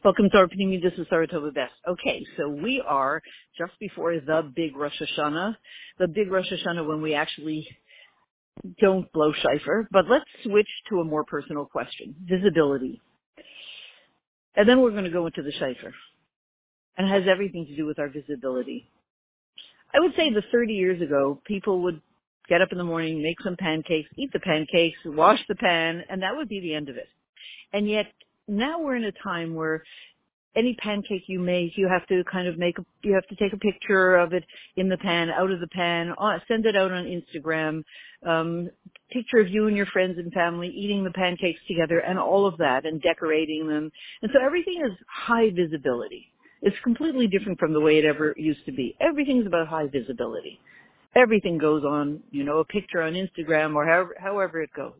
Welcome to our opinion. This is Sarah Tova Best. Okay, so we are just before the big Rosh Hashanah, the big Rosh Hashanah when we actually don't blow shofar. But let's switch to a more personal question: visibility. And then we're going to go into the shofar, and it has everything to do with our visibility. I would say that 30 years ago, people would get up in the morning, make some pancakes, eat the pancakes, wash the pan, and that would be the end of it. And yet now we're in a time where any pancake you make, you have to kind of make, a, you have to take a picture of it in the pan, out of the pan, uh, send it out on Instagram, um, picture of you and your friends and family eating the pancakes together and all of that and decorating them. And so everything is high visibility. It's completely different from the way it ever used to be. Everything's about high visibility. Everything goes on, you know, a picture on Instagram or however, however it goes.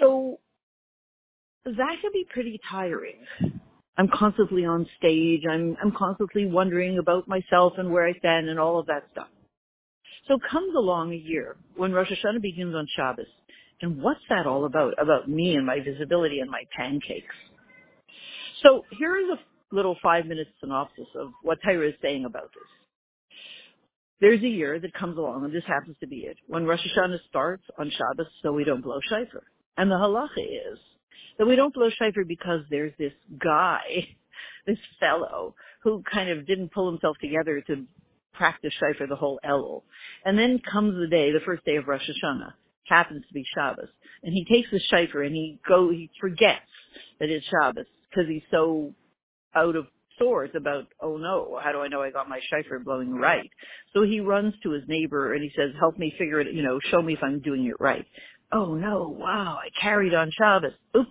So that can be pretty tiring. I'm constantly on stage. I'm, I'm constantly wondering about myself and where I stand and all of that stuff. So comes along a year when Rosh Hashanah begins on Shabbos. And what's that all about? About me and my visibility and my pancakes. So here is a little five minute synopsis of what Torah is saying about this. There's a year that comes along, and this happens to be it, when Rosh Hashanah starts on Shabbos, so we don't blow shofar. And the halacha is that we don't blow shofar because there's this guy, this fellow, who kind of didn't pull himself together to practice shofar the whole Elul. And then comes the day, the first day of Rosh Hashanah, happens to be Shabbos, and he takes the shofar and he go, he forgets that it's Shabbos because he's so out of sorts about, oh no, how do I know I got my shofar blowing right? So he runs to his neighbor and he says, help me figure it, you know, show me if I'm doing it right. Oh no, wow, I carried on Shabbos. Oops.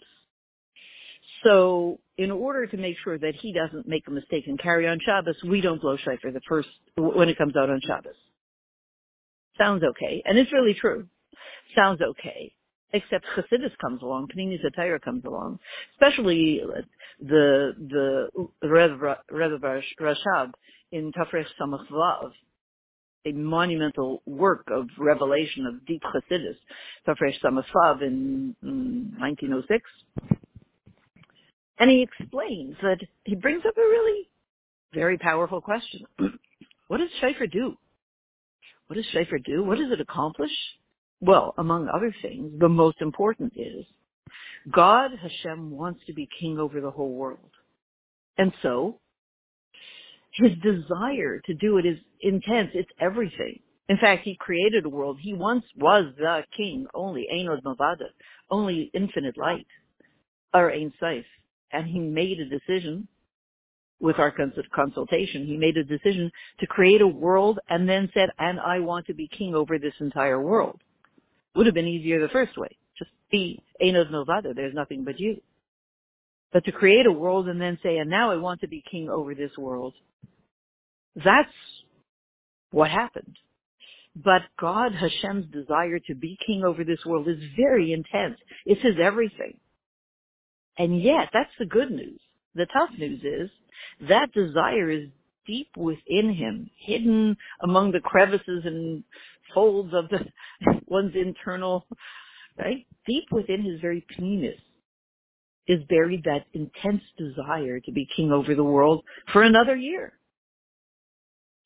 So in order to make sure that he doesn't make a mistake and carry on Shabbos, we don't blow shofar the first, when it comes out on Shabbos. Sounds okay. And it's really true. Sounds okay. Except Chassidus comes along, Pnimiyus HaTorah comes along, especially the, the Rev Rashab in Tav Reish Samach Vav, a monumental work of revelation of deep Chassidus, Tav Reish Samach Vav in, mm, in 1906. And he explains that he brings up a really very powerful question. what does shofar do? What does shofar do? What does it accomplish? Well, among other things, the most important is God, Hashem, wants to be king over the whole world. And so, his desire to do it is intense. It's everything. In fact, he created a world. He once was the king, only Ein Od Milvado, only infinite light, or Ein Sof and he made a decision with our consultation. He made a decision to create a world and then said, and I want to be king over this entire world. Would have been easier the first way. Just be Ein Od Milvado. There's nothing but you. But to create a world and then say, and now I want to be king over this world. That's what happened. But God, Hashem's desire to be king over this world is very intense. It's his everything. And yet, that's the good news. The tough news is that desire is deep within him, hidden among the crevices and folds of the one's internal, right? Deep within his very pnimiyus is buried that intense desire to be king over the world for another year.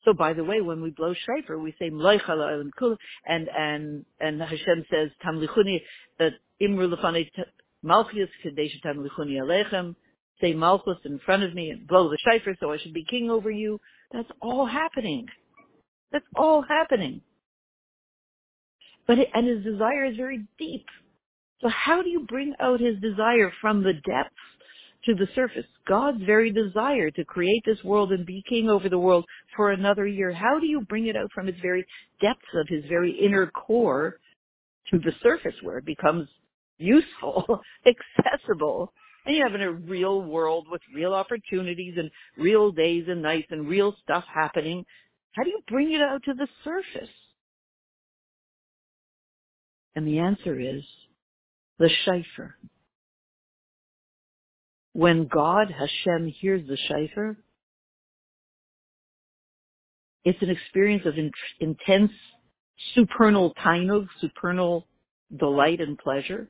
So by the way, when we blow shofar, we say and and and Hashem says tamlichuni that uh, imru Malchus kedei shetamlichuni Alechem, say Malchus in front of me and blow the shofar so I should be king over you. That's all happening. That's all happening. But it, and his desire is very deep. So how do you bring out his desire from the depths to the surface? God's very desire to create this world and be king over the world for another year. How do you bring it out from its very depths of his very inner core to the surface where it becomes useful, accessible, and you have in a real world with real opportunities and real days and nights and real stuff happening, how do you bring it out to the surface? And the answer is the shofar. When God, Hashem, hears the shofar, it's an experience of in- intense supernal taanug, supernal delight and pleasure.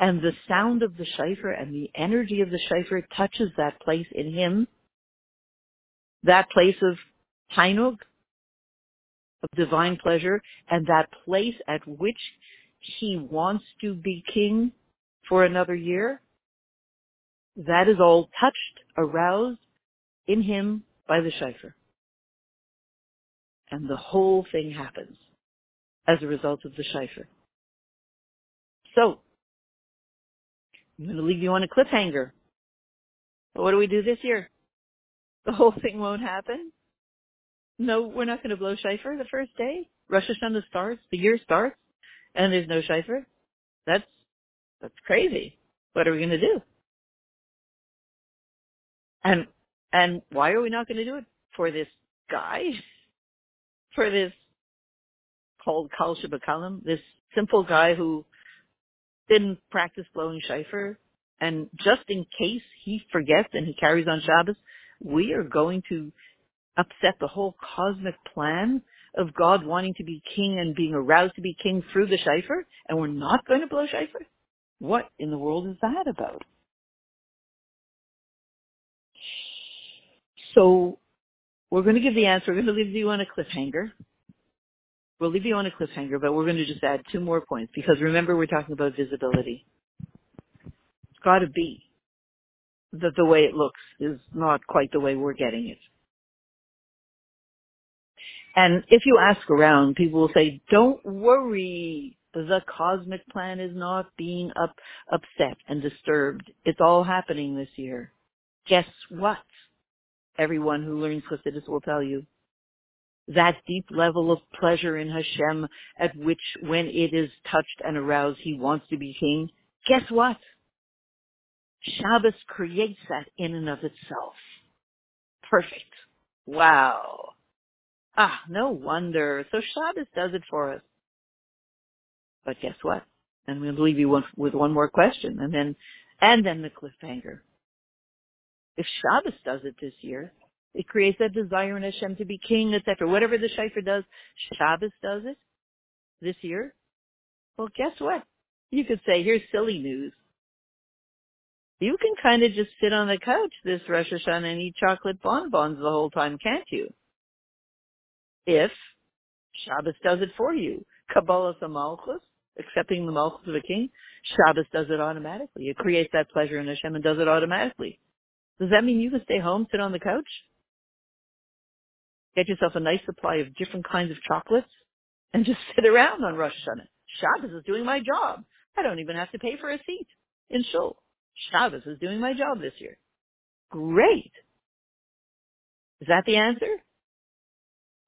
and the sound of the shofar and the energy of the shofar touches that place in him, that place of taanug, of divine pleasure, and that place at which he wants to be king for another year, that is all touched, aroused in him by the shofar. And the whole thing happens as a result of the shofar. So, I'm going to leave you on a cliffhanger. But what do we do this year? The whole thing won't happen? No, we're not going to blow shofar the first day. Rosh Hashanah starts, the year starts, and there's no shofar. That's, that's crazy. What are we going to do? And, and why are we not going to do it? For this guy? For this called kal shebekalim, this simple guy who didn't practice blowing shofar, and just in case he forgets and he carries on Shabbos, we are going to upset the whole cosmic plan of God wanting to be king and being aroused to be king through the shofar, and we're not going to blow shofar? What in the world is that about? So we're going to give the answer. We're going to leave you on a cliffhanger. We'll leave you on a cliffhanger, but we're going to just add two more points because remember we're talking about visibility. It's got to be that the way it looks is not quite the way we're getting it. And if you ask around, people will say, don't worry. The cosmic plan is not being up, upset and disturbed. It's all happening this year. Guess what? Everyone who learns Chassidus will tell you that deep level of pleasure in Hashem at which when it is touched and aroused, he wants to be king. Guess what? Shabbos creates that in and of itself. Perfect. Wow. Ah, no wonder. So Shabbos does it for us. But guess what? And we'll leave you with one more question and then, and then the cliffhanger. If Shabbos does it this year, it creates that desire in Hashem to be king, etc. Whatever the Shofar does, Shabbos does it this year. Well, guess what? You could say, here's silly news. You can kind of just sit on the couch this Rosh Hashanah and eat chocolate bonbons the whole time, can't you? If Shabbos does it for you. Kabbalas Malchus, accepting the Malchus of a king, Shabbos does it automatically. It creates that pleasure in Hashem and does it automatically. Does that mean you can stay home, sit on the couch? Get yourself a nice supply of different kinds of chocolates and just sit around on Rosh Hashanah. Shabbos is doing my job. I don't even have to pay for a seat in shul. Shabbos is doing my job this year. Great. Is that the answer?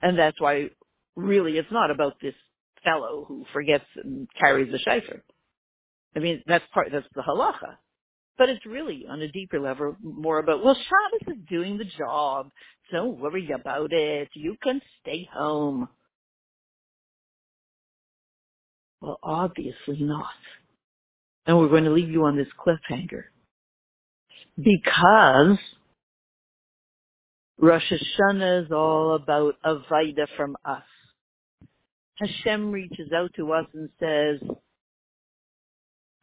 And that's why really it's not about this fellow who forgets and carries the shofar. I mean, that's part, that's the halacha. But it's really on a deeper level more about, well, Shabbos is doing the job. Don't worry about it. You can stay home. Well, obviously not. And we're going to leave you on this cliffhanger. Because Rosh Hashanah is all about Avaida from us. Hashem reaches out to us and says,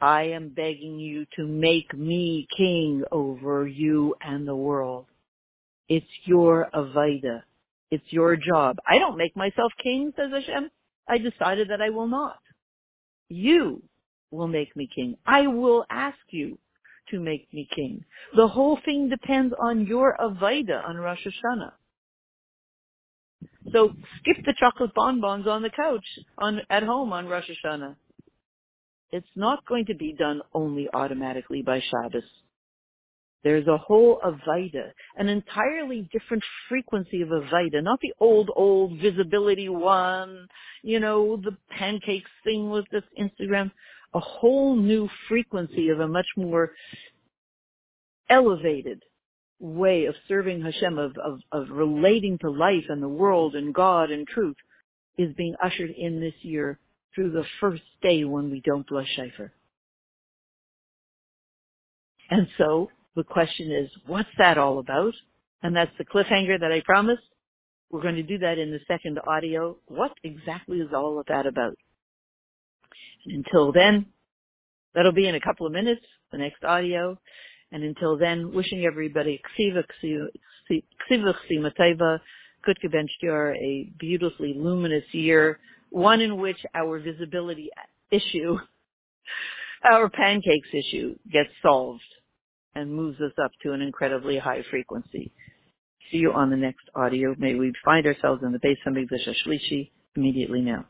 I am begging you to make me king over you and the world. It's your Avaida. It's your job. I don't make myself king, says Hashem. I decided that I will not. You will make me king. I will ask you to make me king. The whole thing depends on your Avaida on Rosh Hashanah. So skip the chocolate bonbons on the couch on at home on Rosh Hashanah. It's not going to be done only automatically by Shabbos. There's a whole Avaida, an entirely different frequency of Avaida, not the old, old visibility one, you know, the pancakes thing with this Instagram, a whole new frequency of a much more elevated way of serving Hashem, of, of, of relating to life and the world and God and truth is being ushered in this year through the first day when we don't blush shofar. And so the question is, what's that all about? And that's the cliffhanger that I promised. We're going to do that in the second audio. What exactly is all of that about? Until then, That'll be in a couple of minutes, the next audio. And until then, wishing everybody a beautifully luminous year, one in which our visibility issue, our pancakes issue gets solved and moves us up to an incredibly high frequency. See you on the next audio. May we find ourselves in the base of English Shlishi immediately now.